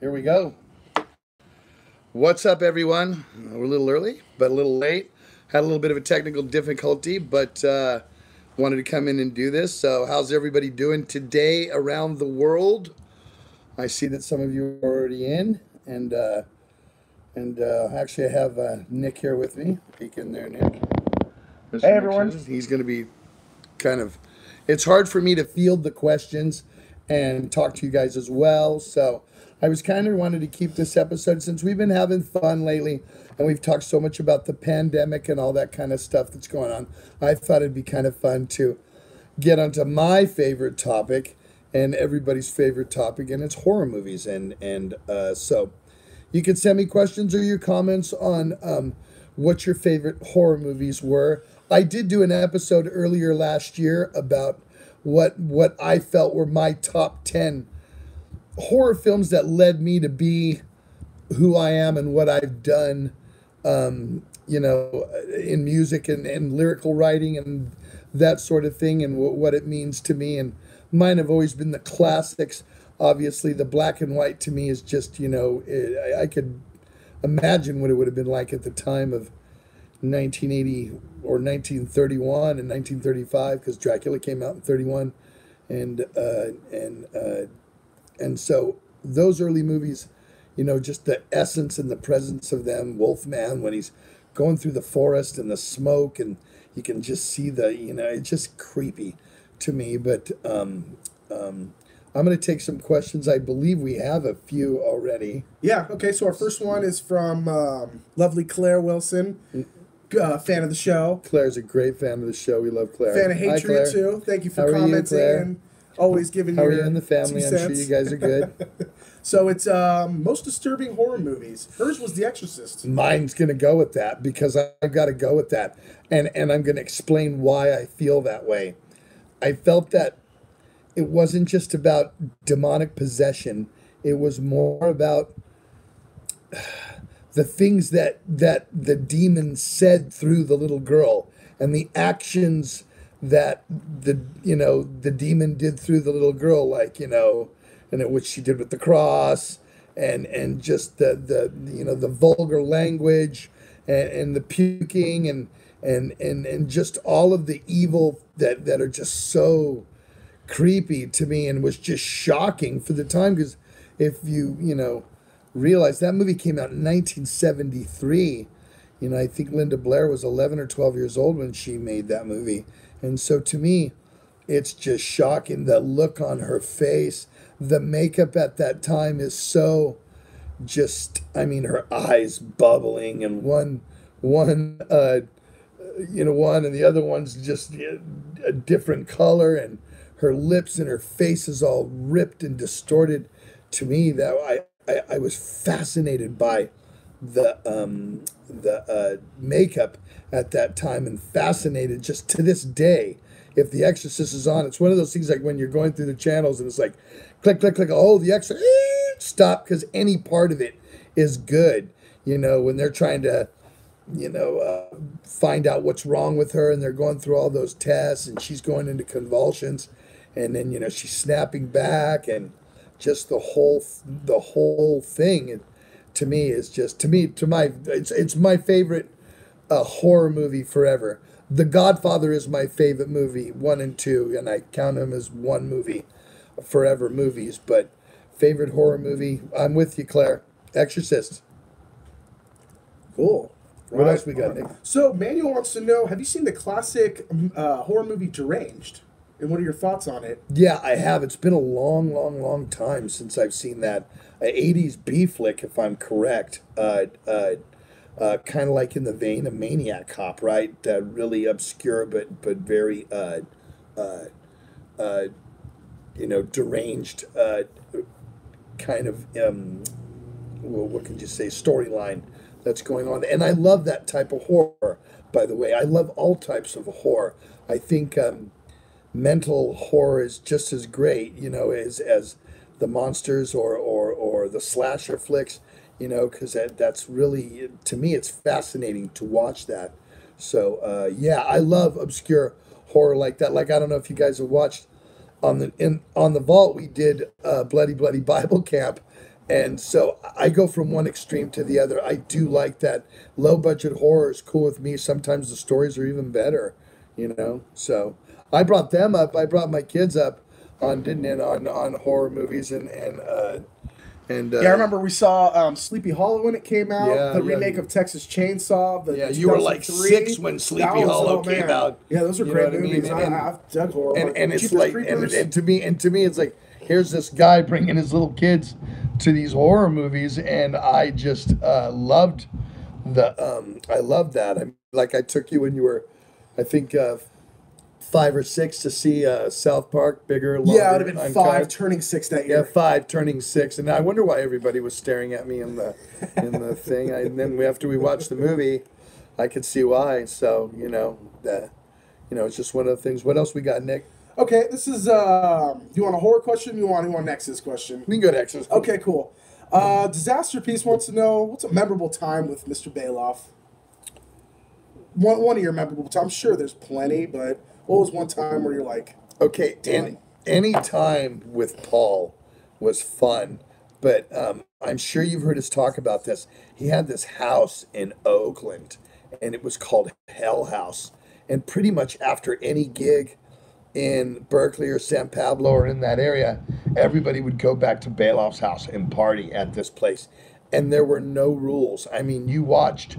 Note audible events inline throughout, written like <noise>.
Here we go. What's up, everyone? We're a little early, but a little late. Had a little bit of a technical difficulty, but uh, wanted to come in and do this. So, how's everybody doing today around the world? I see that some of you are already in, and uh, and uh, actually, I have uh, Nick here with me. Peek in there, Nick. Hey, everyone. He's going to be kind of. It's hard for me to field the questions and talk to you guys as well. So I was kind of wanted to keep this episode since we've been having fun lately and we've talked so much about the pandemic and all that kind of stuff that's going on. I thought it'd be kind of fun to get onto my favorite topic and everybody's favorite topic, and it's horror movies. And and uh, so you can send me questions or your comments on um, what your favorite horror movies were. I did do an episode earlier last year about what what I felt were my top ten horror films that led me to be who I am and what I've done, um, you know, in music and, and lyrical writing and that sort of thing and what it means to me. And mine have always been the classics. Obviously, the black and white to me is just, you know, it, I, I could imagine what it would have been like at the time of 1980 or 1931 and 1935 because Dracula came out in 31 and uh, and uh, and so those early movies, you know, just the essence and the presence of them, Wolfman when he's going through the forest and the smoke and you can just see the, you know, it's just creepy to me. But um, um, I'm going to take some questions. I believe we have a few already. Yeah. Okay. So our first one is from um, lovely Claire Wilson, uh, fan of the show, Claire's a great fan of the show. We love Claire. fan of Hatriot too. Thank you for How commenting always giving How are your you and the family? I'm sure you guys are good. <laughs> So it's um, most disturbing horror movies. Hers was The Exorcist. mine's going to go with that because I've got to go with that and and I'm going to explain why I feel that way. I felt that it wasn't just about demonic possession. It was more about <sighs> the things that that the demon said through the little girl and the actions that the you know the demon did through the little girl like you know and what she did with the cross and and just the the you know the vulgar language and, and the puking and and and and just all of the evil that that are just so creepy to me and was just shocking for the time. Because if you you know realize that movie came out in 1973 you know i think linda blair was 11 or 12 years old when she made that movie and so to me it's just shocking the look on her face. The makeup at that time is so just i mean her eyes bubbling and one one uh you know one and the other one's just a different color and her lips and her face is all ripped and distorted. To me that i i, I was fascinated by the um the uh makeup at that time and fascinated just to this day. If the exorcist is on it's one of those things like when you're going through the channels and it's like click click click oh the exorcist stop because any part of it is good. You know when they're trying to you know, uh, find out what's wrong with her, and they're going through all those tests, and she's going into convulsions, and then you know she's snapping back, and just the whole the whole thing, it, to me is just to me to my it's it's my favorite uh, horror movie forever. The Godfather is my favorite movie, one and two, and I count them as one movie, forever movies. But favorite horror movie, I'm with you, Claire. Exorcist. Cool. What Right else we got. Nick? So Manuel wants to know: Have you seen the classic uh, horror movie Deranged? And what are your thoughts on it? Yeah, I have. It's been a long, long, long time since I've seen that. A 80s B flick, if I'm correct. Uh, uh, uh, kind of like in the vein of Maniac Cop, right? Uh, really obscure, but but very, uh, uh, uh, you know, deranged uh, kind of, um, well, what could you say, storyline that's going on. And I love that type of horror, by the way. I love all types of horror. I think. Um, mental horror is just as great, you know, as as the monsters or or or the slasher flicks, you know, because that that's really to me it's fascinating to watch that. So uh, yeah, I love obscure horror like that. Like I don't know if you guys have watched on the in on the vault we did uh, bloody bloody <laughs> Bible camp, and so I go from one extreme to the other. I do like that low budget horror is cool with me. Sometimes the stories are even better, you know. So I brought them up. I brought my kids up on didn't it, on on horror movies and and uh, and uh, Yeah, I remember we saw um, Sleepy Hollow when it came out. Yeah, the yeah. remake of Texas Chainsaw. The Yeah, you were like six when Sleepy was- Hollow oh, came man. out. Yeah, those are You great what I mean? movies. And- I, I've dug horror. and, and it's like and, and to me and to me it's like here's this guy bringing his little kids to these horror movies and i just uh, loved the um i loved that i like i took you when you were i think uh five or six to see uh south park bigger longer, yeah, it would have been uncut. five, turning six that year. yeah five turning six and i wonder why everybody was staring at me in the in the <laughs> thing I, and then after we watched the movie i could see why so you know you know it's just one of the things what else we got nick Okay, this is. Um, you want a horror question? You want you want Nexus question? we can go to exercise Okay, cool. Uh, Disaster Piece wants to know what's a memorable time with Mr. Baloff. One one of your memorable times. I'm sure there's plenty, but what was one time where you're like, Okay, and any time with Paul was fun, but um, I'm sure you've heard us talk about this. He had this house in Oakland, and it was called Hell House. And pretty much after any gig in Berkeley or San Pablo or in that area, everybody would go back to Baloff's house and party at this place. And there were no rules. I mean, you watched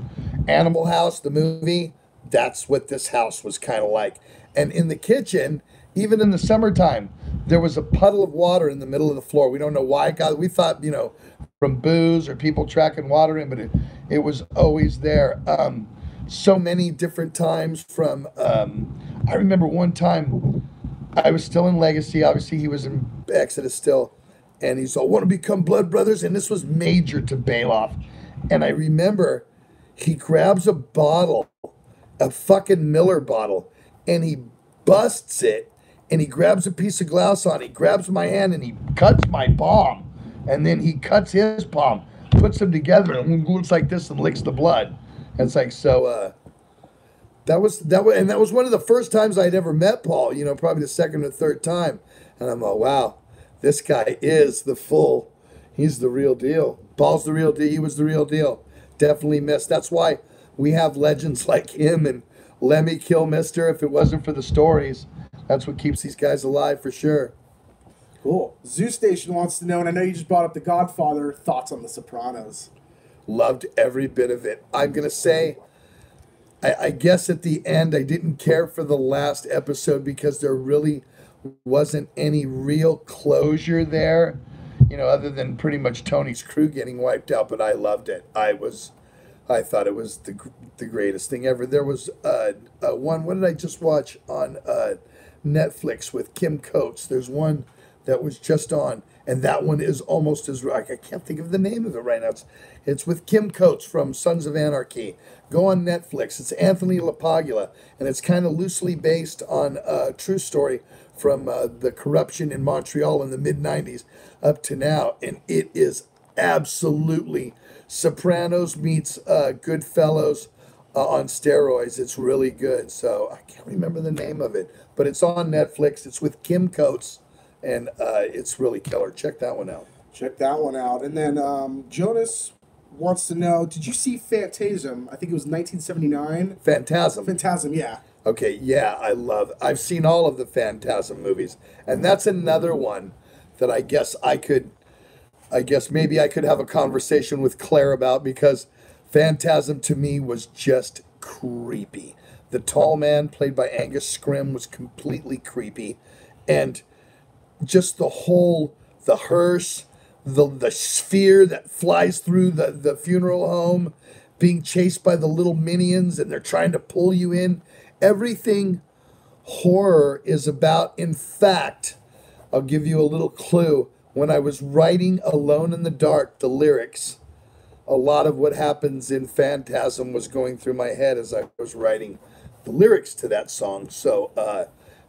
Animal House, the movie, that's what this house was kind of like. And in the kitchen, even in the summertime, there was a puddle of water in the middle of the floor. We don't know why it got. We thought, you know, from booze or people tracking water in, but it, it was always there. Um, so many different times. From um, I remember one time, I was still in Legacy. Obviously, he was in Exodus still, and he's all want to become blood brothers. And this was major to Baloff. And I remember he grabs a bottle, a fucking Miller bottle, and he busts it, and he grabs a piece of glass on. He grabs my hand and he cuts my palm, and then he cuts his palm, puts them together, and looks like this and licks the blood. And it's like so. uh that was that was, and that was one of the first times I'd ever met Paul. You know, probably the second or third time, and I'm like, wow, this guy is the full. He's the real deal. Paul's the real deal. He was the real deal. Definitely missed. That's why we have legends <laughs> like him and Lemmy Kilmister. If it wasn't for the stories, that's what keeps these guys alive for sure. cool. Zoo Station wants to know, and I know you just brought up The Godfather. Thoughts on The Sopranos? Loved every bit of it. I'm gonna say. I, I guess at the end, I didn't care for the last episode because there really wasn't any real closure there, you know, other than pretty much Tony's crew getting wiped out. But I loved it. I was, I thought it was the the greatest thing ever. There was uh, uh one. What did I just watch on uh, Netflix with Kim Coates? There's one that was just on, and that one is almost as I can't think of the name of it right now. It's it's with Kim Coates from Sons of Anarchy. Go on Netflix. It's Anthony LaPaglia, and it's kind of loosely based on a true story from uh, the corruption in Montreal in the mid '90s up to now, and it is absolutely Sopranos meets uh, Goodfellas uh, on steroids. It's really good. So I can't remember the name of it, but it's on Netflix. It's with Kim Coates, and uh, it's really killer. Check that one out. Check that one out. And then um, Jonas wants to know, did you see Phantasm? I think it was 1979. Phantasm. Phantasm, yeah. Okay, yeah, I love. I've seen all of the Phantasm movies, and that's another one that I guess I could, I guess maybe I could have a conversation with Claire about because Phantasm to me was just creepy. The tall man played by Angus Scrimm was completely creepy, and just the whole the hearse, the the sphere that flies through the the funeral home, being chased by the little minions, and they're trying to pull you in. Everything horror is about. In fact, I'll give you a little clue. When I was writing Alone in the Dark, the lyrics, a lot of what happens in Phantasm was going through my head as I was writing the lyrics to that song. So, uh,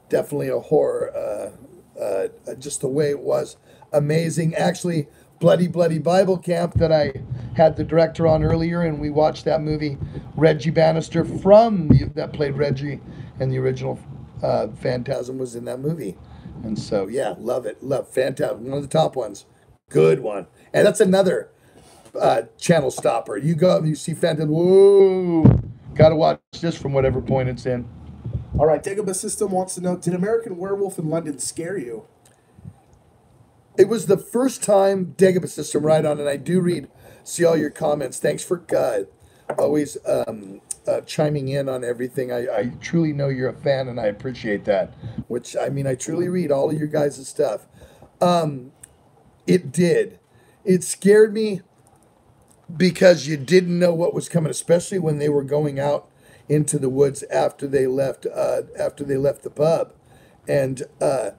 definitely a horror. Uh, uh, just the way it was amazing. Actually, Bloody Bloody Bible Camp that I had the director on earlier, and we watched that movie. Reggie Bannister from the, that played Reggie and the original uh, Phantasm was in that movie, and so yeah, love it. Love Phantasm, one of the top ones. good one. And that's another uh, channel stopper. You go and you see Phantom, whoa, gotta watch this from whatever point it's in. All right, Dagobah System wants to know: Did American Werewolf in London scare you? It was the first time Dagobah System right on, and I do read, see all your comments. Thanks for uh, always um, uh, chiming in on everything. I, I truly know you're a fan, and I appreciate that. Which I mean, I truly read all of your guys' stuff. Um, it did. It scared me because you didn't know what was coming, especially when they were going out into the woods after they left uh, after they left the pub, and uh,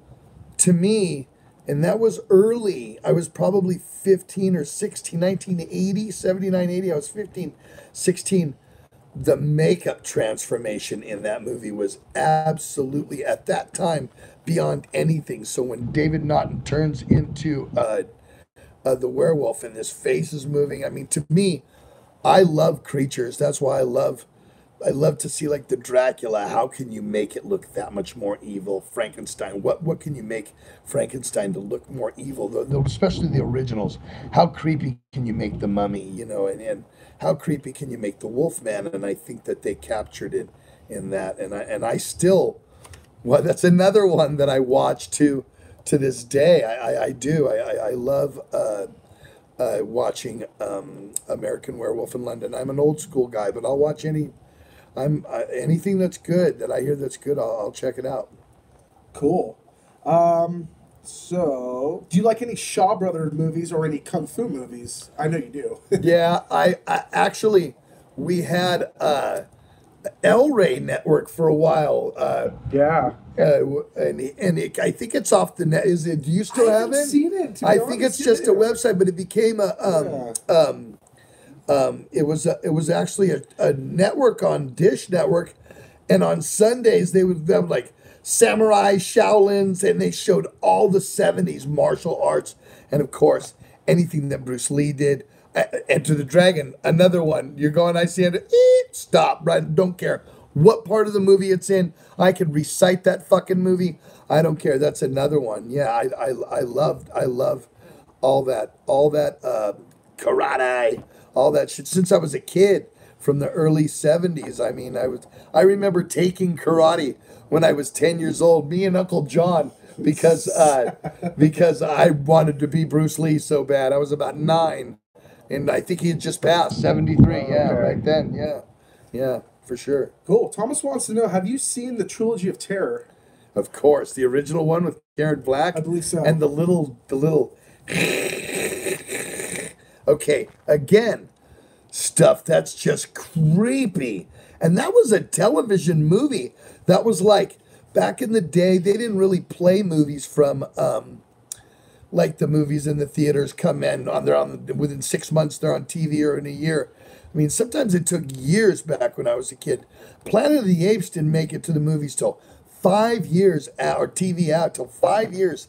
to me and that was early. I was probably 15 or 16, 1980, 79, 80. I was 15, 16. The makeup transformation in that movie was absolutely, at that time, beyond anything. So when David Naughton turns into uh, uh, the werewolf and his face is moving, I mean, to me, I love creatures. That's why I love I love to see like the Dracula. How can you make it look that much more evil? Frankenstein. What what can you make Frankenstein to look more evil? The, the, especially the originals. How creepy can you make the Mummy? You know, and, and how creepy can you make the Wolfman? And I think that they captured it in that. And I and I still, well, that's another one that I watch to to this day. I I, I do. I I, I love. Uh, uh, watching um, American Werewolf in London. I'm an old school guy, but I'll watch any I'm uh, anything that's good that I hear that's good, I'll, I'll check it out. Cool. Um, so, do you like any Shaw Brothers movies or any kung fu movies? I know you do. <laughs> yeah, I, I, actually we had uh, El Rey Network for a while. Uh, yeah. Uh, and and it, I think it's off the net. Is it? Do you still I have it? Seen it. I think it's just a website, but it became a um, yeah. um, um, it was a, it was actually a, a network on Dish Network, and on Sundays they would have like samurai Shaolins, and they showed all the '70s martial arts, and of course anything that Bruce Lee did. Enter the Dragon, another one. You're going, I see it. Stop, right? Don't care what part of the movie it's in. I can recite that fucking movie. I don't care. That's another one. Yeah, I I I love I love all that all that uh, karate all that shit since I was a kid from the early 70s. I mean, I was I remember taking karate when I was 10 years old, me and Uncle John because uh, <laughs> because I wanted to be Bruce Lee so bad. I was about 9 and I think he had just passed 73. Oh, yeah, right then. Yeah. Yeah, for sure. Cool. Thomas wants to know, have you seen the trilogy of terror? Of course, the original one with Karen Black. I believe so. And the little the little Okay, again, stuff that's just creepy. And that was a television movie. That was like back in the day, they didn't really play movies from um, like the movies in the theaters come in on they're on within six months they're on TV or in a year. I mean, sometimes it took years back when I was a kid. Planet of the Apes didn't make it to the movies till five years out, or TV out till five years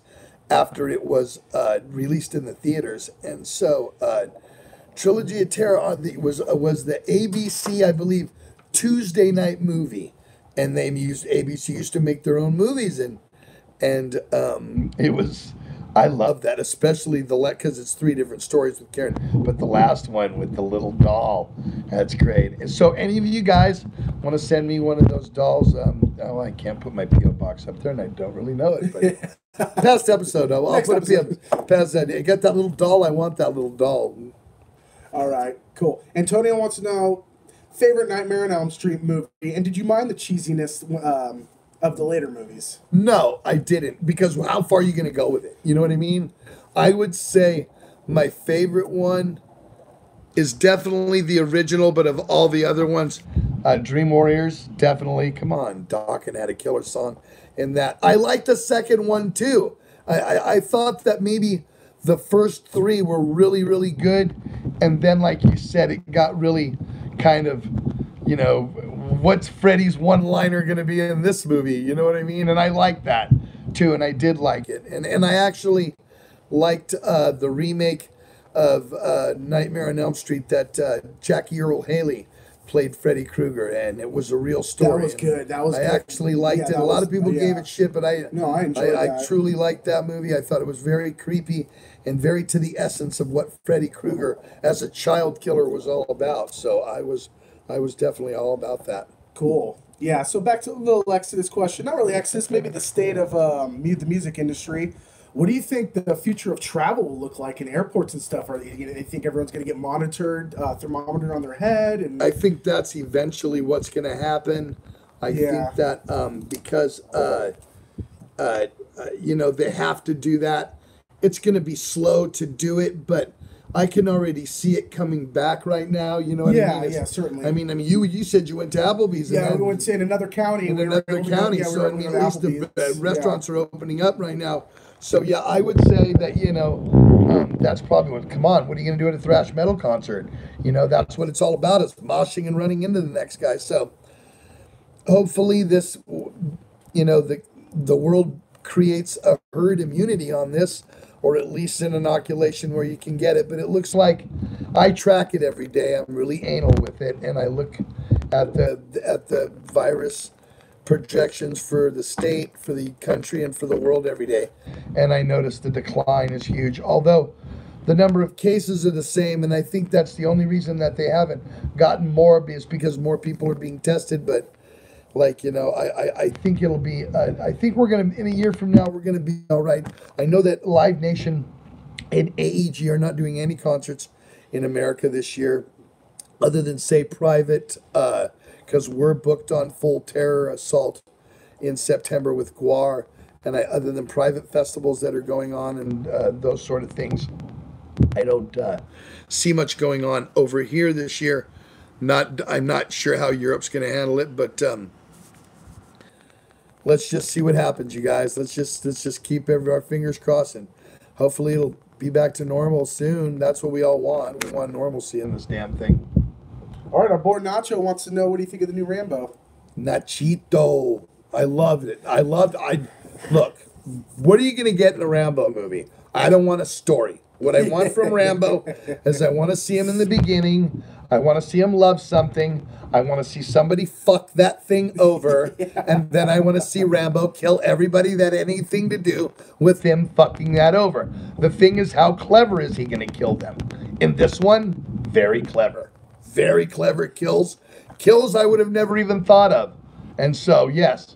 after it was uh, released in the theaters. And so, uh, Trilogy of Terror was uh, was the ABC, I believe, Tuesday night movie, and they used ABC used to make their own movies, and and um, it was. I love that, especially the let because it's three different stories with Karen, but the last one with the little doll, that's great. And so, any of you guys want to send me one of those dolls? Um, oh, I can't put my PO box up there, and I don't really know it. But <laughs> Past episode, I'll, I'll put episode. a past that. I got that little doll. I want that little doll. All right, cool. Antonio wants to know favorite Nightmare on Elm Street movie, and did you mind the cheesiness um, of the later movies? No, I didn't because how far are you going to go with it? You know what I mean? I would say my favorite one is definitely the original, but of all the other ones, uh, Dream Warriors, definitely. Come on, Dokken had a killer song in that. I like the second one too. I, I, I thought that maybe the first three were really, really good. And then, like you said, it got really kind of, you know, what's Freddy's one liner going to be in this movie? You know what I mean? And I like that too. And I did like it. And, and I actually liked uh, the remake of uh, Nightmare on Elm Street that uh, Jackie Earle Haley played Freddy Krueger, and it was a real story. That was good. That was I good. actually liked Yeah, it. A lot was- of people yeah. gave it shit, but I No, I enjoyed I, I truly liked that movie. I thought it was very creepy and very to the essence of what Freddy Krueger as a child killer was all about. So I was I was definitely all about that. Cool. Yeah. So back to the little Exodus question. Not really Exodus. Maybe the state of um, the music industry. What do you think the future of travel will look like in airports and stuff? Are they, you know, they think everyone's going to get monitored, uh, thermometer on their head, and I think that's eventually what's going to happen. I Yeah. think that um, because uh, uh, uh, you know they have to do that, it's going to be slow to do it, but I can already see it coming back right now. You know what Yeah, I mean? It's- yeah, certainly. I mean, I mean, you you said you went to Applebee's. yeah, and we went to in another county. in we were- another we were- county. yeah, so were- I mean, at least the Applebee's. uh, restaurants are opening up right now. So yeah, I would say that you know um, that's probably what. Come on, what are you going to do at a thrash metal concert? You know that's what it's all about. Is moshing and running into the next guy. So hopefully this, you know, the the world creates a herd immunity on this, or at least an inoculation where you can get it. But it looks like I track it every day. I'm really anal with it, and I look at the at the virus projections for the state, for the country, and for the world every day. And I notice the decline is huge. Although the number of cases are the same, and I think that's the only reason that they haven't gotten more is because more people are being tested. But like you know, I I, I think it'll be. Uh, I think we're gonna in a year from now we're gonna be all right. I know that Live Nation and AEG are not doing any concerts in America this year other than say private, because we're booked on Full Terror Assault in September with GWAR, and I, other than private festivals that are going on and uh, those sort of things, I don't uh, see much going on over here this year. Not, I'm not sure how Europe's going to handle it, but um, let's just see what happens, you guys. Let's just let's just keep every, our fingers crossed, and hopefully it'll be back to normal soon. That's what we all want. We want normalcy in this damn thing. All right, our boy Nacho wants to know what do you think of the new Rambo? Nachito. I loved it. I loved I look, what are you gonna get in a Rambo movie? I don't want a story. What I want from Rambo is I want to see him in the beginning. I want to see him love something. I want to see somebody fuck that thing over. <laughs> And then I want to see Rambo kill everybody that had anything to do with him fucking that over. The thing is, how clever is he going to kill them? In this one, very clever. Very clever kills. Kills I would have never even thought of. And so, yes,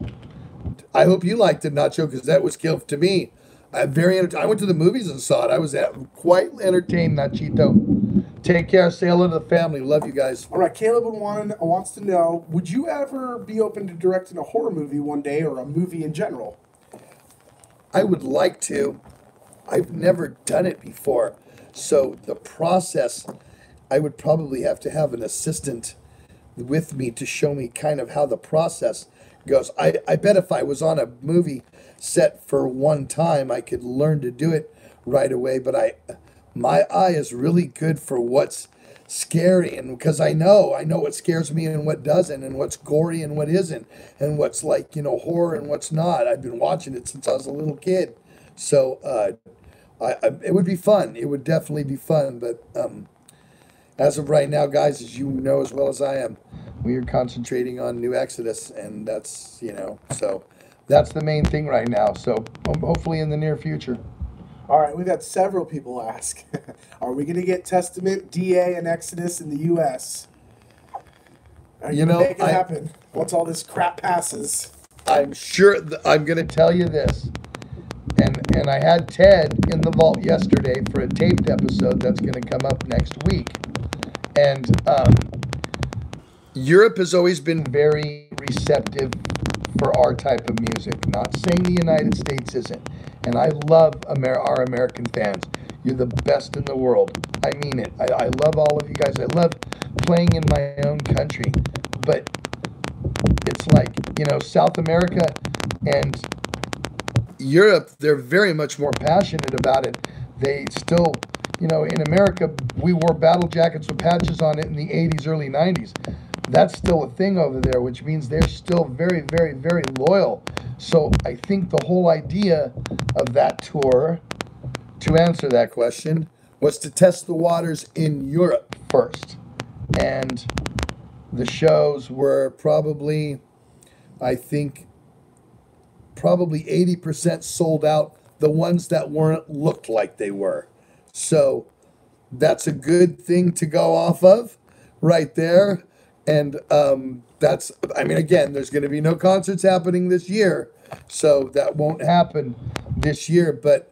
I hope you liked it, Nacho, because that was killed to me. I'm very. I went to the movies and saw it. I was uh, quite entertained, Nachito. Take care. Say hello to the family. Love you guys. All right, Caleb want to, wants to know: Would you ever be open to directing a horror movie one day, or a movie in general? I would like to. I've never done it before. So the process, I would probably have to have an assistant with me to show me kind of how the process goes. I, I bet if I was on a movie set for one time, I could learn to do it right away. But I, my eye is really good for what's scary and because I know I know what scares me and what doesn't and what's gory and what isn't and what's like you know horror and what's not I've been watching it since I was a little kid so uh, I, I it would be fun it would definitely be fun but um, as of right now guys as you know as well as I am we are concentrating on New Exodus and that's you know so that's the main thing right now so um, hopefully in the near future All right, we've had several people ask: <laughs> Are we going to get Testament, DA, and Exodus in the U.S.? Are You gonna know, make it I- happen once all this crap passes. I'm sure th- I'm going to tell you this. And and I had Ted in the vault yesterday for a taped episode that's going to come up next week. And um, Europe has always been very receptive for our type of music. Not saying the United States isn't. And I love Amer- our American fans. You're the best in the world. I mean it. I, I love all of you guys. I love playing in my own country. But it's like you know South America and Europe they're very much more passionate about it they still you know in America we wore battle jackets with patches on it in the 80s early 90s that's still a thing over there which means they're still very very very loyal so I think the whole idea of that tour to answer that question was to test the waters in Europe first and the shows were probably, I think, probably 80% sold out. The ones that weren't looked like they were. So that's a good thing to go off of right there. And um, that's, I mean, again, there's going to be no concerts happening this year. So that won't happen this year. But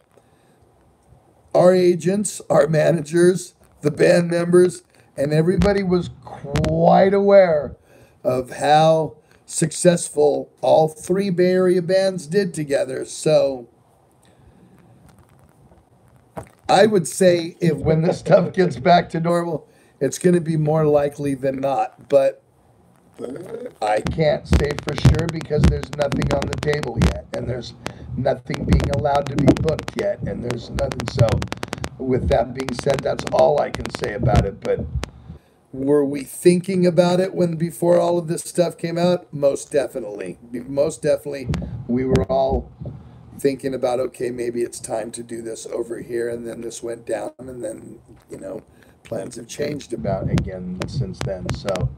our agents, our managers, the band members, and everybody was quite aware of how successful all three Bay Area bands did together. So I would say if when this <laughs> stuff gets back to normal, it's going to be more likely than not. But I can't say for sure because there's nothing on the table yet, and there's nothing being allowed to be booked yet, and there's nothing. So, with that being said, that's all I can say about it. But were we thinking about it when before all of this stuff came out? Most definitely. Most definitely, we were all thinking about okay, maybe it's time to do this over here, and then this went down, and then you know, plans have changed about again since then. So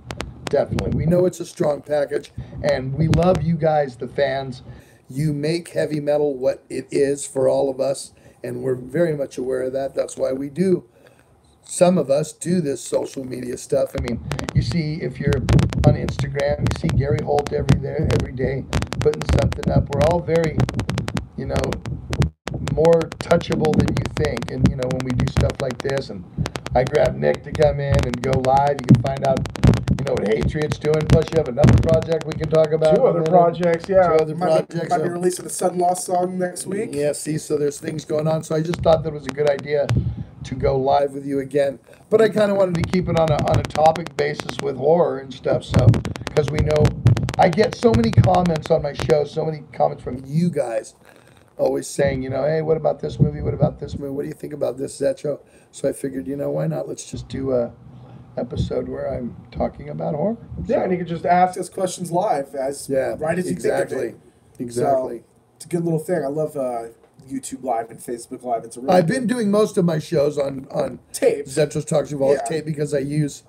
definitely, we know it's a strong package, and we love you guys, the fans. You make heavy metal what it is for all of us, and we're very much aware of that. That's why we do. Some of us do this social media stuff. I mean, you see if you're on Instagram, you see Gary Holt every there every day putting something up. We're all very you know, more touchable than you think. And, you know, when we do stuff like this, and I grabbed Nick to come in and go live, you can find out, you know, what Hatriot's doing. Plus, you have another project we can talk about. Two other projects, yeah. Two other might projects. Be, might be releasing a Sudden Lost song next week. yeah, see, so there's things going on. So I just thought that was a good idea to go live with you again. But I kind of wanted to keep it on a, on a topic basis with horror and stuff. So, because we know I get so many comments on my show, so many comments from you guys always saying, you know, hey, what about this movie? What about this movie? What do you think about this, that show? So I figured, you know, why not? Let's just do a episode where I'm talking about horror. Yeah, So- and you can just ask us questions live as yeah, right as you exactly. think of it. Exactly. So, it's a good little thing. I love uh, YouTube Live and Facebook Live. It's a really I've been doing most of my shows on on tapes. Zetros Talks Evolved Yeah. tape because I use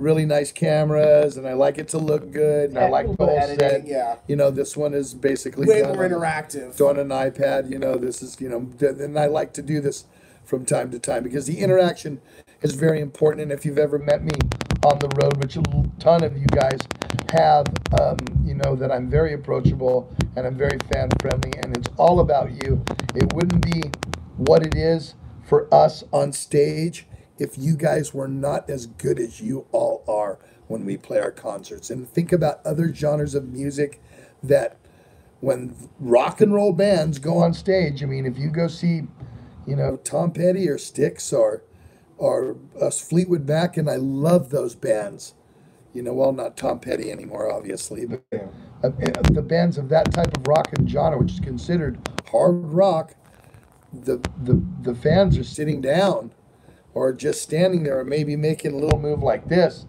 really nice cameras and I like it to look good and I like the whole set. yeah. You know, this one is basically Way done more on- interactive. on an iPad. You know, this is you know, th- and I like to do this from time to time because the interaction is very important. And if you've ever met me on the road, which a ton of you guys have, um, you know that I'm very approachable and I'm very fan friendly, and it's all about you. It wouldn't be what it is for us on stage if you guys were not as good as you all are when we play our concerts. And think about other genres of music that when rock and roll bands go on stage, I mean, if you go see, you know, Tom Petty or Styx or or us Fleetwood Mac, and I love those bands. You know, well, not Tom Petty anymore, obviously, but uh, uh, the bands of that type of rock and genre, which is considered hard rock, the the the fans are sitting down, or just standing there, or maybe making a little move like this.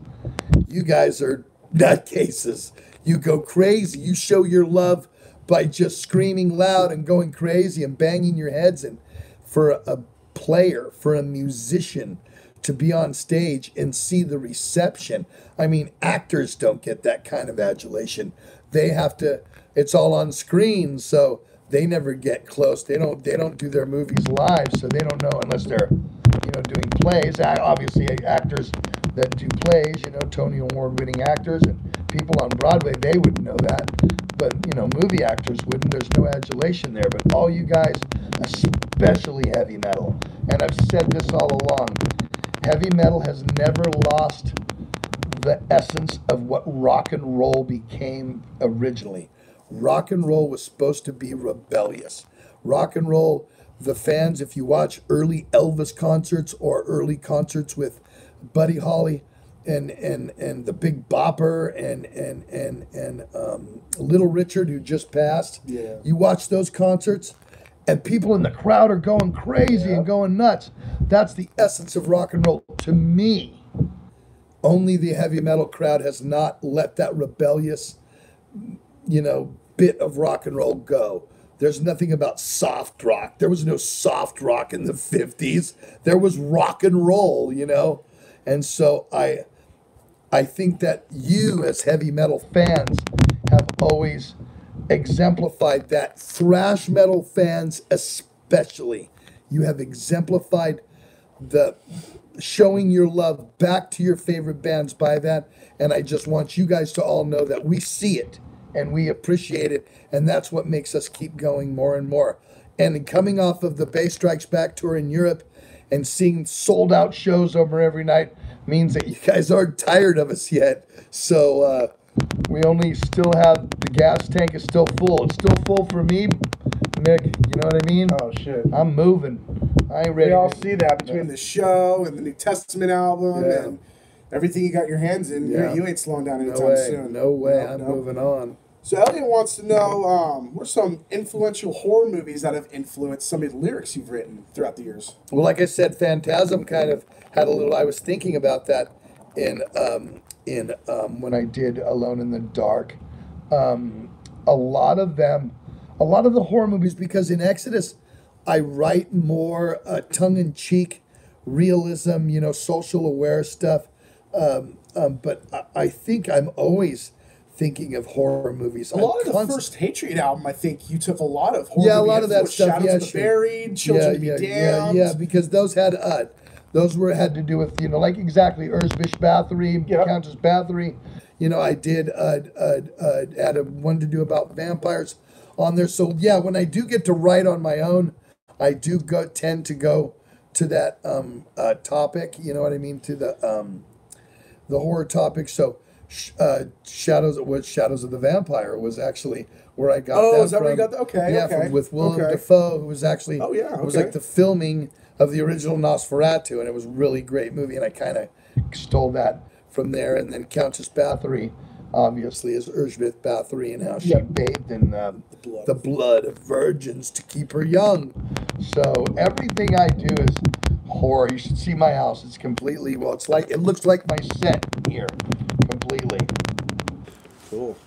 You guys are nutcases. You go crazy. You show your love by just screaming loud and going crazy and banging your heads. And for a player, for a musician to be on stage and see the reception, I mean, actors don't get that kind of adulation. They have to. It's all on screen, so they never get close. They don't. They don't do their movies live, so they don't know unless they're, you know, doing plays. Obviously, actors that do plays, you know, Tony Award-winning actors and people on Broadway, they would know that. But you know, movie actors wouldn't. There's no adulation there. But all you guys, especially heavy metal, and I've said this all along, heavy metal has never lost the essence of what rock and roll became originally. Rock and roll was supposed to be rebellious. Rock and roll, the fans, if you watch early Elvis concerts or early concerts with Buddy Holly and and and the Big Bopper and and and and um, Little Richard who just passed. Yeah. You watch those concerts, and people in the crowd are going crazy and going nuts. That's the essence of rock and roll to me. Only the heavy metal crowd has not let that rebellious, you know, bit of rock and roll go. There's nothing about soft rock. There was no soft rock in the 50s. There was rock and roll, you know? And so I I think that you, as heavy metal fans, have always exemplified that. Thrash metal fans, especially, you have exemplified the showing your love back to your favorite bands by that. And I just want you guys to all know that we see it and we appreciate it. And that's what makes us keep going more and more. And coming off of the Bay Strikes Back tour in Europe and seeing sold out shows over every night means that you guys aren't tired of us yet. So uh, we only still have the gas tank is still full. It's still full for me, Nick. You know what I mean? Oh shit. I'm moving. I ain't ready. We all see that between the show and the New Testament album Yeah. and everything you got your hands in. Yeah. You, you ain't slowing down no anytime way. soon. No way. No, I'm no. moving on. So Elliot wants to know um, what are some influential horror movies that have influenced some of the lyrics you've written throughout the years? Well, like I said, Phantasm kind of had a little. I was thinking about that in um, in um, when I did Alone in the Dark. Um, a lot of them, a lot of the horror movies, because in Exodus, I write more uh, tongue in cheek realism, you know, social aware stuff. Um, um, but I, I think I'm always thinking of horror movies. A lot of the first Hatriot album, I think you took a lot of horror Yeah, a lot of that stuff, Shadows yeah, of the sure. Buried, Children be yeah, Damned. Yeah, yeah, because those had uh, those were had to do with you know like exactly Erzsébet Bathory, Yep. Countess Bathory. You know, I did uh, uh, uh, had a one to do about vampires on there. So yeah, when I do get to write on my own, I do go tend to go to that um, uh, topic. You know what I mean? To the um, the horror topic. So. sh- Uh, Shadows was Shadows of the Vampire was actually where I got Oh, that is that where you from. got the- okay, yeah, okay, from, with Willem okay. Dafoe, who was actually Oh, yeah, it was like the filming of the original Nosferatu, and it was a really great movie, and I kind of stole that from there. And then Countess Bathory, obviously, is Elizabeth Bathory, and how she Yep. bathed in um, blood. the blood of virgins to keep her young. So everything I do is horror. You should see my house. It's completely well. It's like it looks like my set here, completely. Cool.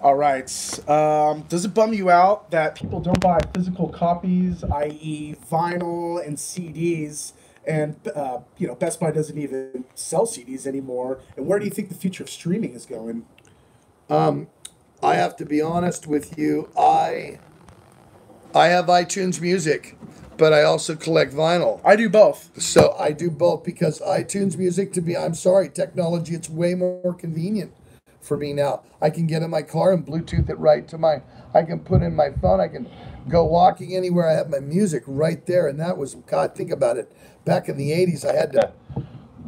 All right. Um, does it bum you out that people don't buy physical copies, i.e., vinyl and CDs, and uh, you know Best Buy doesn't even sell CDs anymore? And where do you think the future of streaming is going? Um, I have to be honest with you. I I have iTunes Music, but I also collect vinyl. I do both. So I do both because iTunes Music to be I'm sorry, technology it's way more convenient for me now. I can get in my car and Bluetooth it right to my I can put in my phone, I can go walking anywhere, I have my music right there and that was god think about it. Back in the 80s I had to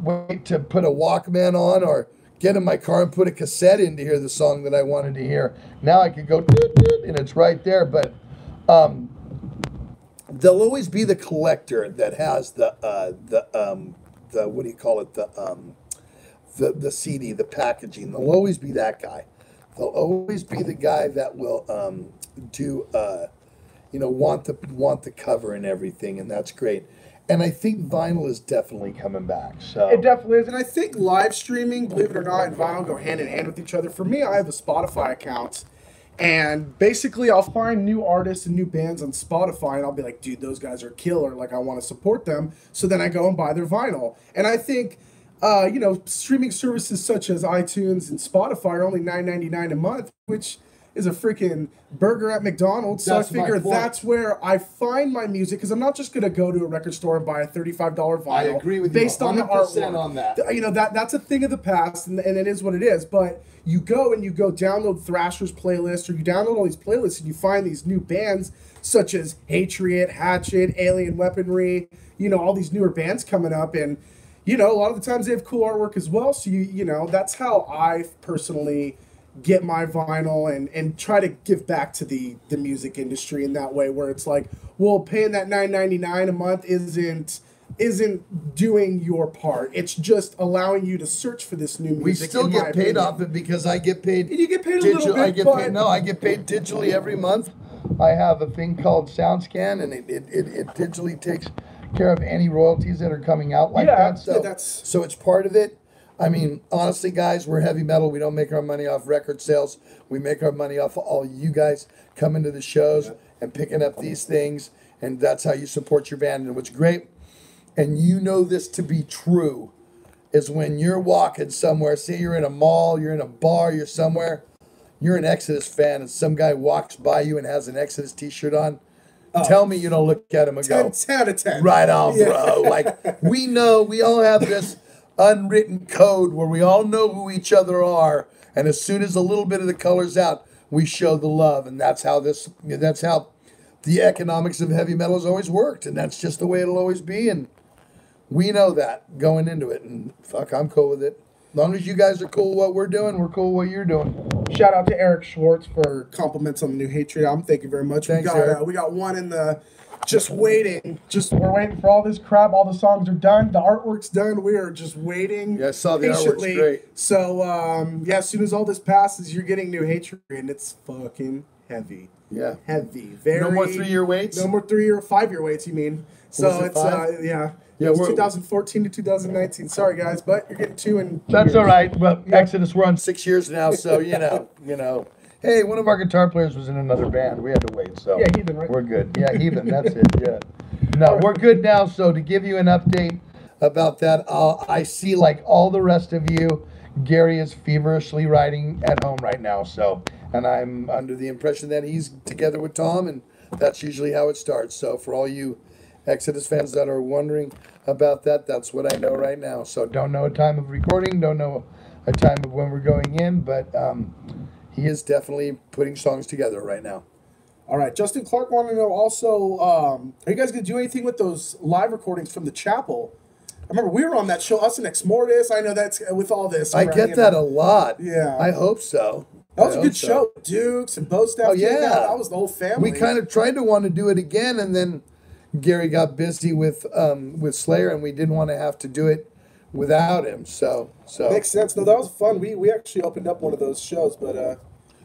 wait to put a Walkman on or get in my car and put a cassette in to hear the song that I wanted to hear. Now I could go and it's right there. But um, there'll always be the collector that has the uh, the um, the what do you call it the um, the the CD the packaging. There'll always be that guy. There'll always be the guy that will um, do uh, you know want the want the cover and everything, and that's great. And I think vinyl is definitely coming back. So It definitely is, and I think live streaming, believe it or not, and vinyl go hand in hand with each other. For me, I have a Spotify account, and basically, I'll find new artists and new bands on Spotify, and I'll be like, "Dude, those guys are killer! Like, I want to support them." So then I go and buy their vinyl, and I think. Uh, you know, streaming services such as iTunes and Spotify are only $9.99 a month, which is a freaking burger at McDonald's. That's so I figure that's where I find my music because I'm not just gonna go to a record store and buy a thirty five dollar vinyl. I agree with you based on the artwork. on that. You know that that's a thing of the past, and, and it is what it is. But you go and you go download Thrasher's playlist, or you download all these playlists, and you find these new bands such as Hatriot, Hatchet, Alien Weaponry. You know all these newer bands coming up, and you know a lot of the times they have cool artwork as well. So you you know that's how I personally get my vinyl and and try to give back to the the music industry in that way where it's like well paying that 9.99 a month isn't isn't doing your part it's just allowing you to search for this new music we still get paid opinion. off it because I get paid. You get paid a little digital- I get paid. No, I get paid digitally every month. I have a thing called SoundScan, and it, it, it, it digitally takes care of any royalties that are coming out like Yeah, that. So yeah, that's- so it's part of it. I mean, honestly, guys, we're heavy metal. We don't make our money off record sales. We make our money off of all you guys coming to the shows and picking up these things, and that's how you support your band. And what's great, and you know this to be true, is when you're walking somewhere. Say you're in a mall, you're in a bar, you're somewhere. You're an Exodus fan, and some guy walks by you and has an Exodus T-shirt on. Oh. Tell me you don't look at him and go, 10, 10 out of 10. Right on, Yeah. bro. Like we know, we all have this unwritten code where we all know who each other are, and as soon as a little bit of the colors out, we show the love, and that's how this. That's how the economics of heavy metal has always worked, and that's just the way it'll always be, and we know that going into it, and fuck, I'm cool with it. As long as you guys are cool with what we're doing, we're cool with what you're doing. Shout out to Eric Schwartz for compliments on the new Hatriot album. Thank you very much. Thanks, we got Eric. uh, we got one in the just waiting. Just we're waiting for all this crap. All the songs are done. The artwork's done. We are just waiting. Yeah, I saw the artwork's great. So um, yeah, as soon as all this passes, you're getting new Hatriot, and it's fucking heavy. Yeah. Heavy. Very. No more three-year waits? No more three year, five year waits. You mean? So Was it it's five? uh, yeah. Yeah, it 2014 to 2019. Sorry guys, but you're getting two and That's all right. Well, Exodus, we're on six years now, so you know, <laughs> you know. Hey, one of our guitar players was in another band. We had to wait, so Yeah, Heathen, right? We're good. Yeah, Heathen. That's <laughs> it. Yeah. No, we're good now. So to give you an update about that, uh, I see like all the rest of you, Gary is feverishly writing at home right now. So, and I'm under the impression that he's together with Tom, and that's usually how it starts. So for all you Exodus fans that are wondering about that, that's what I know right now. So don't know a time of recording, don't know a time of when we're going in, but um, he is definitely putting songs together right now. All right, Justin Clark wanted to know also, um, are you guys gonna do anything with those live recordings from the chapel? I remember we were on that show, us and Ex Mortis. I know that's with all this. I right, get that know. a lot. Yeah. I hope so. That was I a good so. show. Dukes and Bo Staff. Oh, yeah. out. that was the whole family. We kind of tried to want to do it again, and then Gary got busy with um, with Slayer, and we didn't want to have to do it without him. So, so, makes sense. No, that was fun. We we actually opened up one of those shows, but uh,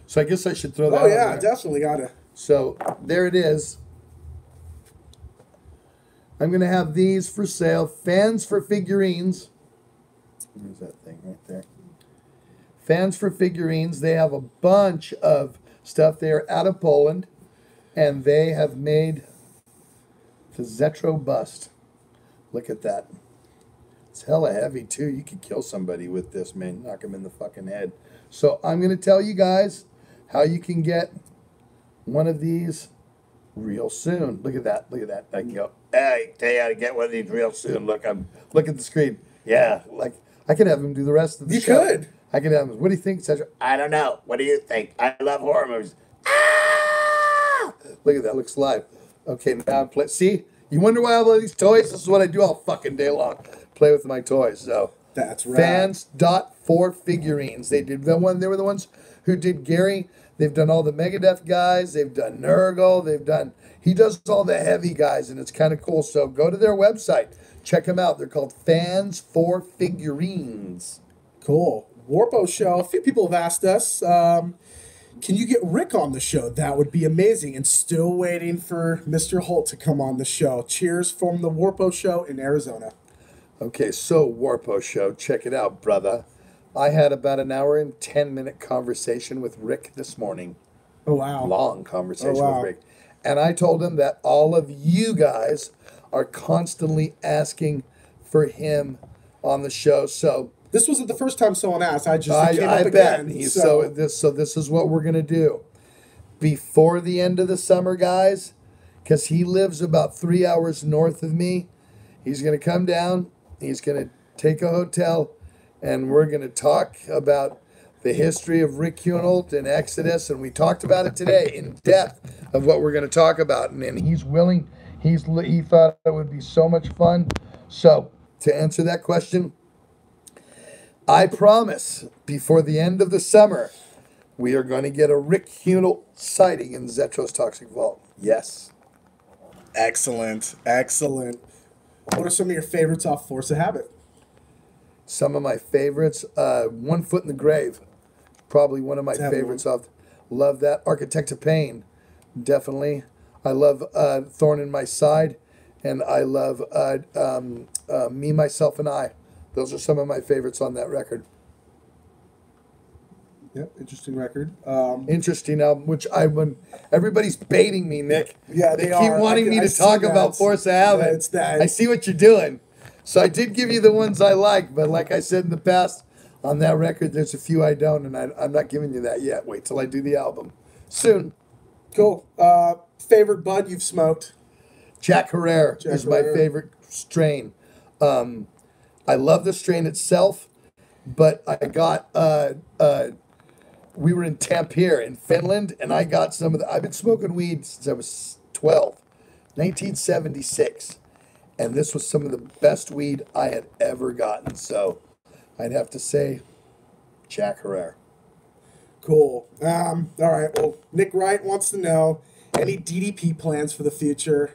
so I guess I should throw that. oh yeah, definitely gotta. So there it is. I'm gonna have these for sale. Fans for figurines. There's that thing right there? Fans for figurines. They have a bunch of stuff. They are out of Poland, and they have made the Zetro bust. Look at that. It's hella heavy too. You could kill somebody with this, man. Knock him in the fucking head. So I'm gonna tell you guys how you can get one of these real soon. Look at that. Look at that. I go, hey, tell you how to get one of these real soon. Look, I'm look at the screen. Yeah, like I could have him do the rest of the You show. could. I could have him. What do you think, Cedric? I don't know. What do you think? I love horror movies. Ah! Look at that. Looks live. Okay, now I'm play. See, you wonder why I have all these toys? This is what I do all fucking day long. Play with my toys. So That's right. fans dot four figurines. They did the one. They were the ones who did Gary. They've done all the Megadeth guys. They've done Nergal. They've done. He does all the heavy guys, and it's kind of cool. So go to their website. Check them out. They're called Fans for Figurines. Cool. Warpo show. A few people have asked us, um, can you get Rick on the show? That would be amazing. And still waiting for Mr. Holt to come on the show. Cheers from the Warpo show in Arizona. Okay, so Warpo Show, check it out, brother. I had about an hour and 10 minute conversation with Rick this morning. Oh wow. Long conversation Oh, wow. with Rick. And I told him that all of you guys are constantly asking for him on the show. So This wasn't the first time someone asked. I just I, came I up bet. again. He's so, this so this is what we're gonna do. Before the end of the summer, guys, because he lives about three hours north of me. He's gonna come down, he's gonna take a hotel, and we're gonna talk about the history of Rick Hunolt and Exodus, and we talked about it today in depth of what we're gonna talk about. And, and he's willing, he's he thought it would be so much fun. So to answer that question, I promise before the end of the summer, we are going to get a Rick Hunolt sighting in Zetro's Toxic Vault. Yes. excellent. Excellent. What are some of your favorites off Force of Habit? Some of my favorites, uh, One Foot in the Grave, probably one of my Definitely. favorites. Off, love that. Architect of Pain, definitely. I love uh, Thorn in My Side, and I love uh, um, uh, Me, Myself, and I. Those are some of my favorites on that record. Yep, interesting record. Um, Interesting album, which I when everybody's baiting me, Nick. Yeah, they, they keep are. wanting me I to see talk that. about Force of Habit. It's that- I see what you're doing. So I did give you the ones I like, but like I said in the past, on that record, there's a few I don't, and I, I'm not giving you that yet. Wait till I do the album. Soon. Cool. Uh, favorite bud you've smoked? Jack Herer Jack is my favorite strain. Um, I love the strain itself, but I got uh, uh, we were in Tampere in Finland, and I got some of the. I've been smoking weed since I was 12, 1976, and this was some of the best weed I had ever gotten. So, I'd have to say, Jack Herer. Cool. Um, all right. Well, Nick Wright wants to know any DDP plans for the future.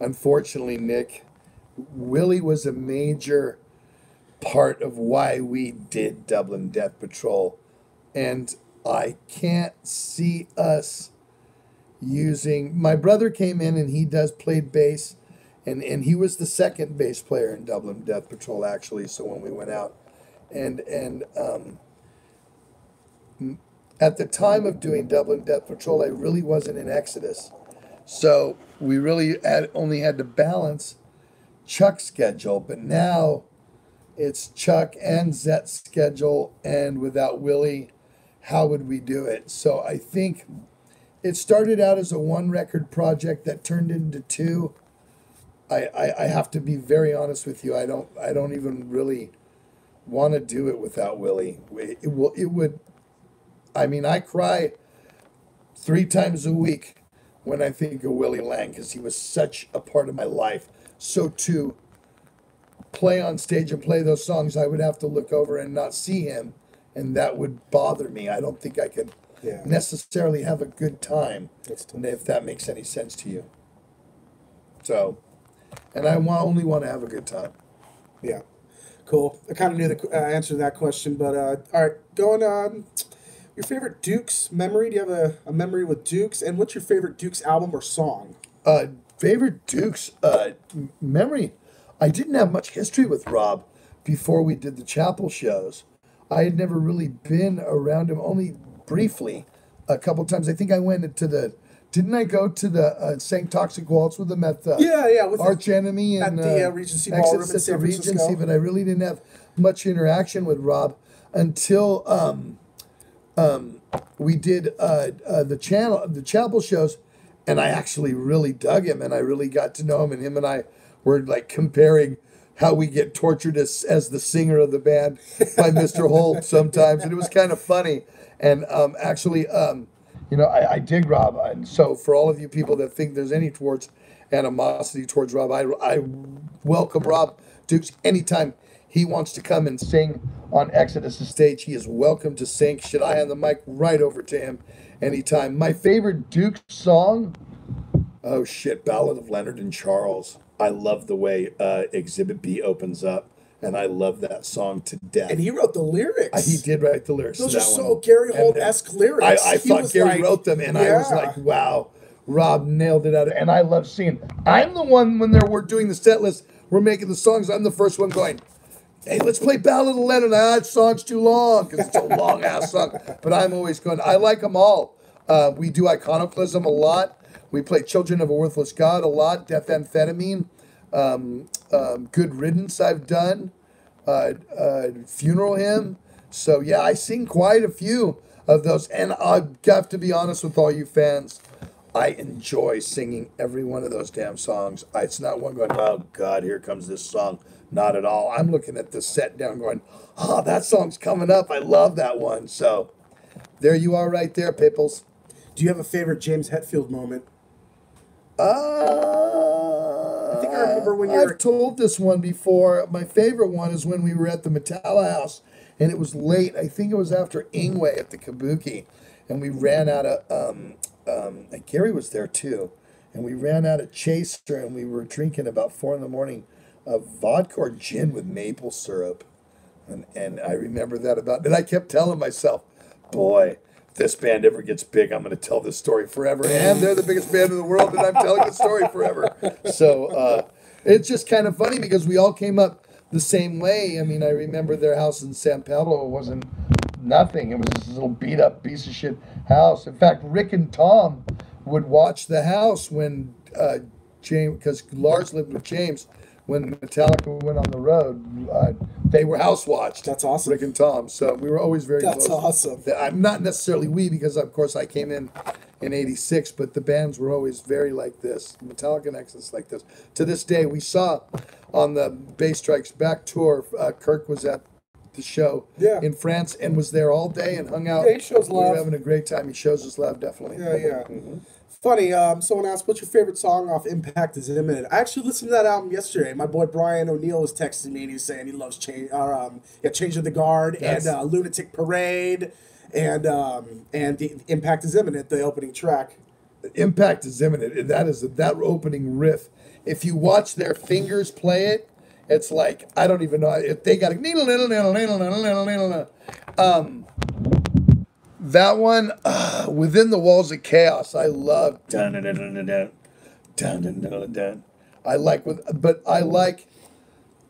unfortunately, Nick, Willie was a major part of why we did Dublin Death Patrol. And I can't see us using my brother came in and he does played bass and, and he was the second bass player in Dublin Death Patrol actually, so when we went out. And and um at the time of doing Dublin Death Patrol, I really wasn't in Exodus. So we really had, only had to balance Chuck's schedule, but now it's Chuck and Zet's schedule, and without Willie, how would we do it? So I think it started out as a one record project that turned into two. I, I, I have to be very honest with you. I don't I don't even really want to do it without Willie. It, it will it would I mean I cry three times a week when I think of Willy Lange because he was such a part of my life. So to play on stage and play those songs, I would have to look over and not see him, and that would bother me. I don't think I could Yeah. necessarily have a good time, That's tough. if that makes any sense to you. So, and I only want to have a good time. Yeah. Cool. I kind of knew the qu- uh, answer to that question, but uh, all right, going on. Your favorite Dukes memory? Do you have a, a memory with Dukes? And what's your favorite Dukes album or song? Uh, favorite Dukes uh, m- memory. I didn't have much history with Rob before we did the chapel shows. I had never really been around him, only briefly, a couple times. I think I went into the. Didn't I go to the uh, St. Toxic Waltz with him at the Yeah, yeah. With Arch Enemy at and the, uh, uh, Regency Ballroom at the. Regency, but I really didn't have much interaction with Rob until um, um, we did uh, uh, the channel, the chapel shows, and I actually really dug him, and I really got to know him, and him and I were like comparing how we get tortured as, as the singer of the band by Mr. <laughs> Holt sometimes, and it was kind of funny. And um, actually, um, you know, I, I dig Rob, and so for all of you people that think there's any towards animosity towards Rob, I, I welcome Rob Dukes anytime he wants to come and sing on Exodus' stage. He is welcome to sing. Should I hand the mic right over to him anytime? My favorite Duke song. Oh shit! Ballad of Leonard and Charles. I love the way uh, Exhibit B opens up, and I love that song to death. and he wrote the lyrics. Uh, he did write the lyrics. Those are so one. Gary Holt esque lyrics. I, I thought Gary like- wrote them, and I was like, wow, Rob nailed it out. And I love seeing. I'm the one when they're we're doing the set list, we're making the songs. I'm the first one going. Hey, let's play Ballad of Leonard. Ah, that song's too long because it's a long ass song. But I'm always going. I like them all. Uh, we do iconoclasm a lot. We play Children of a Worthless God a lot. Death Amphetamine. Um, um, Good Riddance. I've done uh, uh, funeral hymn. So yeah, I sing quite a few of those, and I have to be honest with all you fans. I enjoy singing every one of those damn songs. It's not one going, oh God, here comes this song. Not at all. I'm looking at the set down, going, oh, that song's coming up. I love that one. So there you are, right there, Pipples. Do you have a favorite James Hetfield moment? Uh, I think I remember when you were- I've told this one before. My favorite one is when we were at the Metalla House, and it was late. I think it was after Yngwie at the Kabuki, and we ran out of. Um, um, and Gary was there too, and we ran out of chaser, and we were drinking about four in the morning, of vodka or gin with maple syrup, and and I remember that about. And I kept telling myself, boy. This band ever gets big, I'm going to tell this story forever. And they're the biggest band in the world, and I'm telling the story forever. So uh, it's just kind of funny because we all came up the same way. I mean, I remember their house in San Pablo wasn't nothing. It was this little beat up piece of shit house. In fact, Rick and Tom would watch the house when uh, James, because Lars lived with James when Metallica went on the road, uh, they were house watched. That's awesome. Rick and Tom. So we were always very That's close. awesome. I'm not necessarily we because of course I came in in '86, but the bands were always very like this. Metallica and Exodus like this. To this day, we saw on the Bay Strikes Back tour. Uh, Kirk was at the show Yeah. in France and was there all day and hung out. Yeah, he shows We were having a great time. He shows us love, definitely. Yeah, yeah. Funny, um, someone asked, what's your favorite song off Impact is Imminent? I actually listened to that album yesterday. My boy Brian O'Neill was texting me and he was saying he loves Change, or, um, yeah, Change of the Guard Yes. and uh, Lunatic Parade and um, and the Impact is Imminent, the opening track. Impact is imminent. and That is that opening riff. If you watch their fingers play it, it's like I don't even know if they got a needle, needle, needle, needle, needle, needle, needle. Um, that one, uh, Within the Walls of Chaos, I love. Dun, dun, dun, dun, dun, dun, dun, dun, I like with, but I like.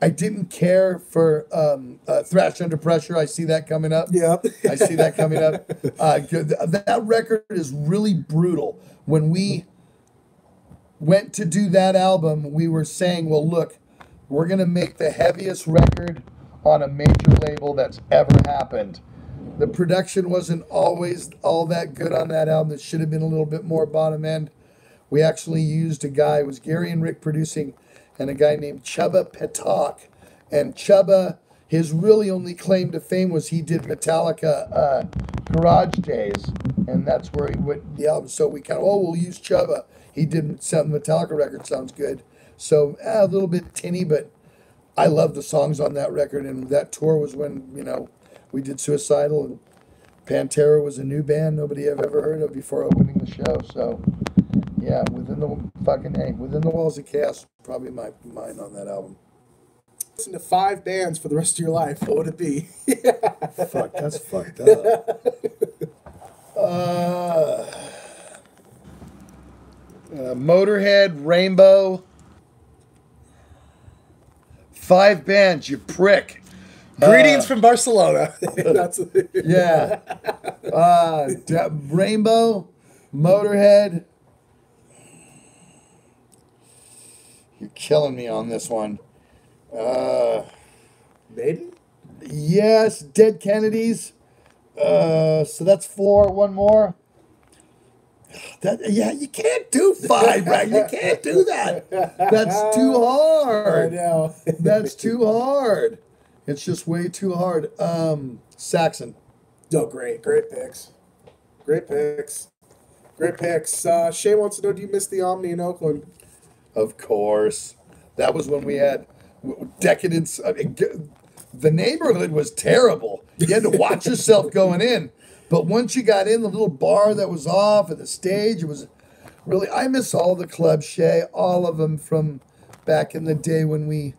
I didn't care for um, uh, Thrash Under Pressure. I see that coming up. Yeah, I see that coming up. <laughs> Uh, that record is really brutal. When we went to do that album, we were saying, "Well, look, we're gonna make the heaviest record on a major label that's ever happened." The production wasn't always all that good on that album. It should have been a little bit more bottom end. We actually used a guy, it was Gary and Rick producing, and a guy named Csaba Petocz. And Csaba, his really only claim to fame was he did Metallica uh, Garage Days, and that's where he went the album. So we kind of, oh, we'll use Csaba. He did some Metallica record, sounds good. So a little bit tinny, but I love the songs on that record. And that tour was when, you know, we did Suicidal and Pantera was a new band nobody I've ever heard of before opening the show. So, yeah, within the fucking hey, within the walls of chaos, probably my mine on that album. Listen to five bands for the rest of your life. What would it be? <laughs> Fuck, that's fucked up. <laughs> Uh, uh, Motorhead, Rainbow, five bands. You prick. Greetings from Barcelona. <laughs> Yeah. Uh, Rainbow, Motorhead. You're killing me on this one. Uh, Maiden? yes, Dead Kennedys. Uh, so that's four. One more. That yeah, you can't do five, right? You can't do that. That's too <laughs> I hard. know. That's too hard. It's just way too hard. Um, Saxon. Oh, great. Great picks. Great picks. Great picks. Uh, Shay wants to know, do you miss the Omni in Oakland? Of course. That was when we had decadence. I mean, the neighborhood was terrible. You had to watch <laughs> yourself going in. But once you got in, the little bar that was off and the stage, it was really. I miss all the clubs, Shay, all of them from back in the day when we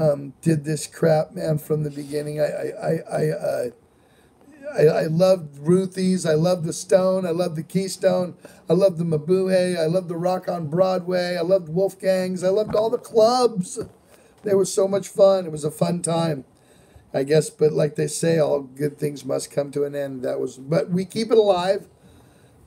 um, did this crap, man, from the beginning. I, I, I, I, uh, I, I loved Ruthie's. I loved the Stone. I loved the Keystone. I loved the Mabuhay. I loved the Rock on Broadway. I loved Wolfgang's. I loved all the clubs. They were so much fun. It was a fun time. I guess, but like they say, all good things must come to an end. That was, but we keep it alive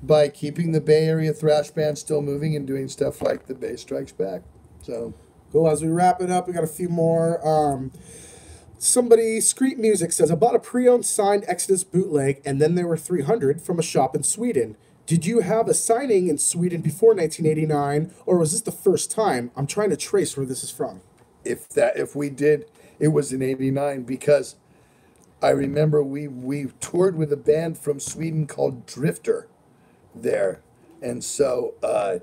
by keeping the Bay Area thrash band still moving and doing stuff like the Bay Strikes Back. So Cool. As we wrap it up, we got a few more. Um, somebody, Screet Music says, I bought a pre owned signed Exodus bootleg, and then there were 300 from a shop in Sweden. Did you have a signing in Sweden before 1989, or was this the first time? I'm trying to trace where this is from. if that if we did it was in 89 because i remember we we toured with a band from sweden called drifter there and so uh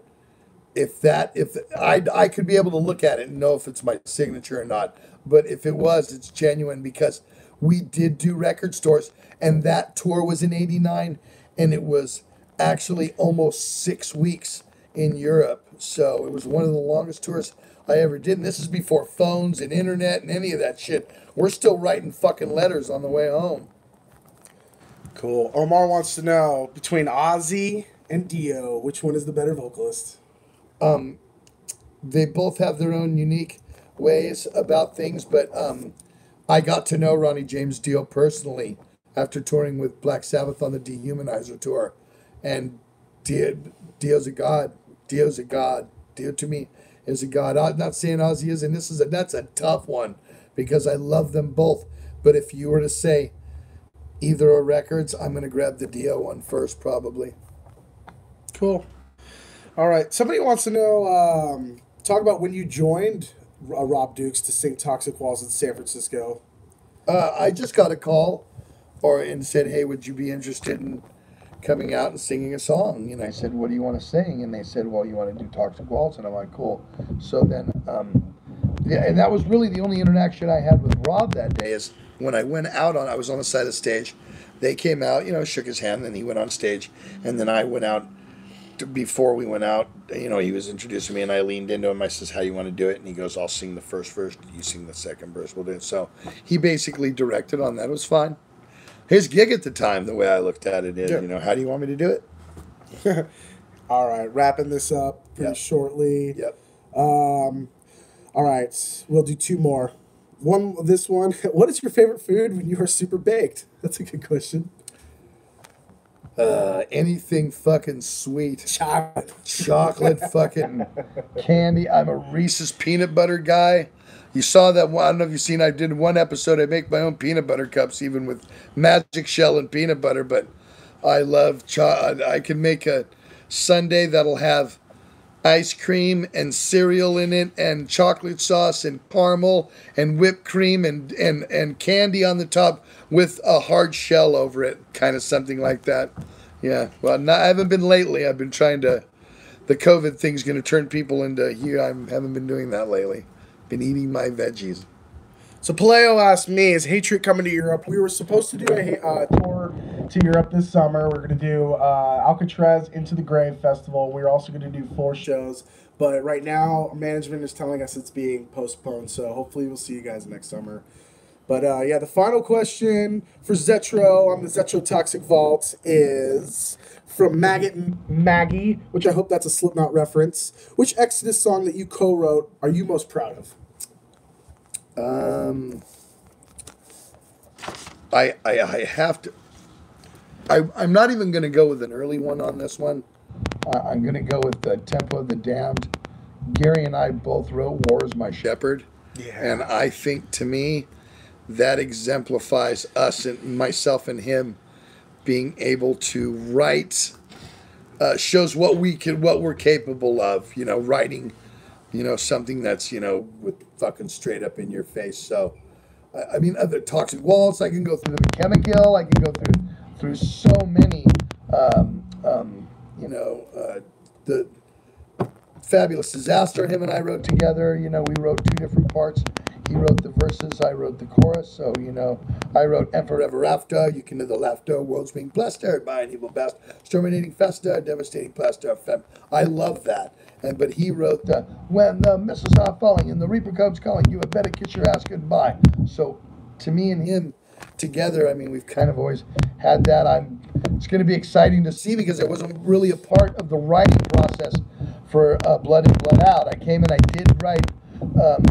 if that if i i could be able to look at it and know if it's my signature or not but if it was it's genuine because we did do record stores and that tour was in 89 and it was actually almost six weeks in Europe. So it was one of the longest tours I ever did. And this is before phones and internet and any of that shit. We're still writing fucking letters on the way home. Cool. Omar wants to know between Ozzy and Dio, which one is the better vocalist? They both have their own unique ways about things, but um, I got to know Ronnie James Dio personally after touring with Black Sabbath on the Dehumanizer tour. And Dio, Dio's a god. Dio's a god. Dio to me is a god. I'm not saying Ozzy is, and this is a that's a tough one because I love them both. But if you were to say either are records, I'm gonna grab the Dio one first, probably. Cool. All right. Somebody wants to know. Um, talk about when you joined uh, Rob Dukes to sing "Toxic Waltz" in San Francisco. Uh, I just got a call, or and said, "Hey, would you be interested in coming out and singing a song?" And I said, "What do you want to sing?" And they said, "Well, you want to do Toxic Waltz," and I'm like, "Cool." So then, um, yeah, and that was really the only interaction I had with Rob that day. Is when I went out on, I was on the side of the stage. They came out, you know, shook his hand, and he went on stage, and then I went out before we went out, you know, he was introducing me, and I leaned into him. I says, "How you want to do it?" And he goes, "I'll sing the first verse. You sing the second verse. We'll do it." So he basically directed on that. It was fine. His gig at the time, the way I looked at it, is, Yeah. you know, how do you want me to do it? <laughs> All right, wrapping this up pretty Yep. shortly. Yep. Um, all right, we'll do two more. One, this one. <laughs> What is your favorite food when you are super baked? That's a good question. Uh, anything fucking sweet. Chocolate. chocolate <laughs> fucking candy. I'm a Reese's peanut butter guy. You saw that one. I don't know if you've seen. I did one episode. I make my own peanut butter cups, even with magic shell and peanut butter. But I love. Cho- I can make a Sunday that'll have ice cream and cereal in it, and chocolate sauce and caramel and whipped cream and and and candy on the top with a hard shell over it, kind of something like that. Yeah. Well, not, I haven't been lately. I've been trying to the COVID thing's going to turn people into here. I haven't been doing that lately. Been eating my veggies. So Paleo asked me, "Is Hatriot coming to Europe?" We were supposed to do a uh, tour to Europe this summer. We're going to do uh, Alcatraz Into the Grave Festival. We're also going to do four shows, but right now management is telling us it's being postponed. So hopefully we'll see you guys next summer. But uh, yeah, the final question for Zetro on the Zetro Toxic Vault is from Maggot Maggie, which I hope that's a Slipknot reference. Which Exodus song that you co-wrote are you most proud of? Um, I, I I have to. I I'm not even going to go with an early one on this one. I, I'm going to go with the Tempo of the Damned. Gary and I both wrote "War is My Shepherd," and I think to me that exemplifies us and myself and him being able to write. Uh, shows what we can, what we're capable of. You know, writing you know, something that's, you know, with fucking straight up in your face. So, I, I mean, other toxic waltz, I can go through the chemical, I can go through through so many, um, um, you know, uh, the fabulous disaster him and I wrote together. You know, we wrote two different parts. He wrote the verses, I wrote the chorus. So, you know, I wrote And Forever After, You Can Do the Laughter, World's Being Blessed by an Evil Best, Terminating Festa, Devastating Plaster, Fem. I love that. And But he wrote the When the Missiles Are Falling and the Reaper Comes Calling, You Had Better Kiss Your Ass Goodbye. So, to me and him together, I mean, we've kind of always had that. I'm. It's going to be exciting to see because it wasn't really a part of the writing process for uh, Blood and Blood Out. I came and I did write um,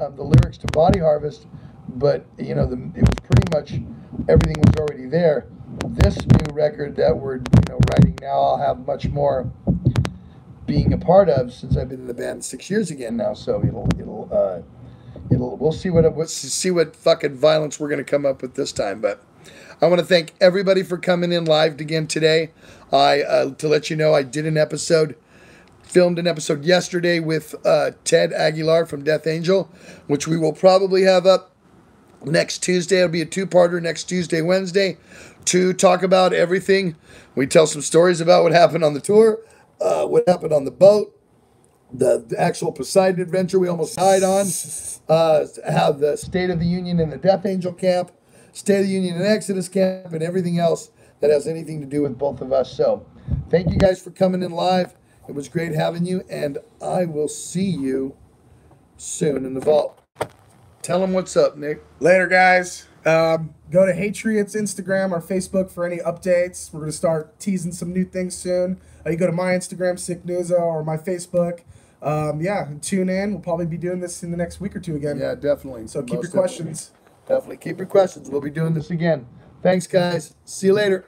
um, the lyrics to Body Harvest, but you know, the, it was pretty much everything was already there. This new record that we're you know writing now, I'll have much more being a part of since I've been in the band six years again now. So it'll it'll uh, it'll we'll see what what see what fucking violence we're gonna come up with this time. But I want to thank everybody for coming in live again today. I uh, to let you know I did an episode filmed an episode yesterday with uh, Ted Aguilar from Death Angel, which we will probably have up next Tuesday. It'll be a two-parter next Tuesday, Wednesday, to talk about everything. We tell some stories about what happened on the tour, uh, what happened on the boat, the, the actual Poseidon adventure we almost died on, uh, have the State of the Union and the Death Angel camp, State of the Union and Exodus camp, and everything else that has anything to do with both of us. So, thank you guys for coming in live. It was great having you, and I will see you soon in the vault. Tell them what's up, Nick. Later, guys. Um, go to Hatriots Instagram or Facebook for any updates. We're going to start teasing some new things soon. Uh, you go to my Instagram, Sick Newsa, or my Facebook. Um, yeah, tune in. We'll probably be doing this in the next week or two again. Yeah, definitely. So keep Most your definitely. questions. Definitely keep your questions. We'll be doing this again. Thanks, guys. See you later.